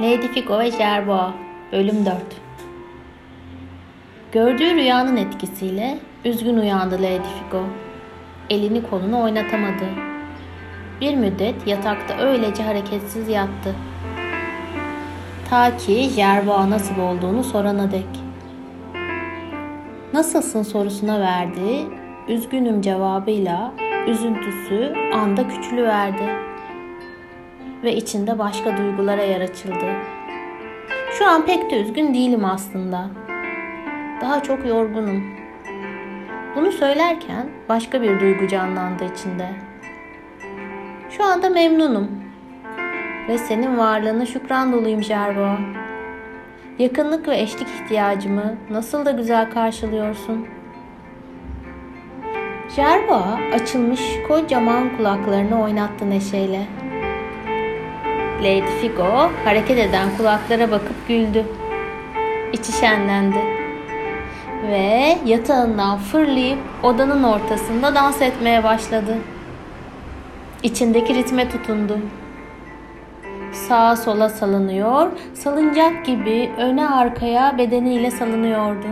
Lady Figo ve Jerboa Bölüm 4 Gördüğü rüyanın etkisiyle üzgün uyandı Lady Figo. Elini kolunu oynatamadı. Bir müddet yatakta öylece hareketsiz yattı. Ta ki Jerboa nasıl olduğunu sorana dek. Nasılsın sorusuna verdiği üzgünüm cevabıyla üzüntüsü anda küçülüverdi ve içinde başka duygulara yer açıldı. Şu an pek de üzgün değilim aslında. Daha çok yorgunum. Bunu söylerken başka bir duygu canlandı içinde. Şu anda memnunum. Ve senin varlığına şükran doluyum Jerboa. Yakınlık ve eşlik ihtiyacımı nasıl da güzel karşılıyorsun. Jerboa açılmış kocaman kulaklarını oynattı neşeyle. Lady Figo hareket eden kulaklara bakıp güldü. İçi şenlendi. Ve yatağından fırlayıp odanın ortasında dans etmeye başladı. İçindeki ritme tutundu. Sağa sola salınıyor, salıncak gibi öne arkaya bedeniyle salınıyordu.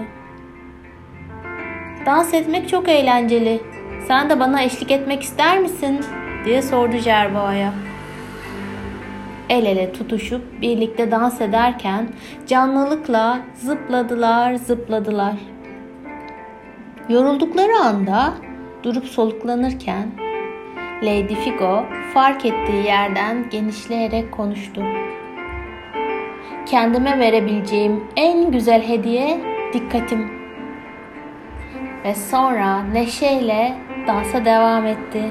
Dans etmek çok eğlenceli. Sen de bana eşlik etmek ister misin? diye sordu Jerboa'ya el ele tutuşup birlikte dans ederken canlılıkla zıpladılar, zıpladılar. Yoruldukları anda durup soluklanırken Lady Figo fark ettiği yerden genişleyerek konuştu. Kendime verebileceğim en güzel hediye dikkatim. Ve sonra neşeyle dansa devam etti.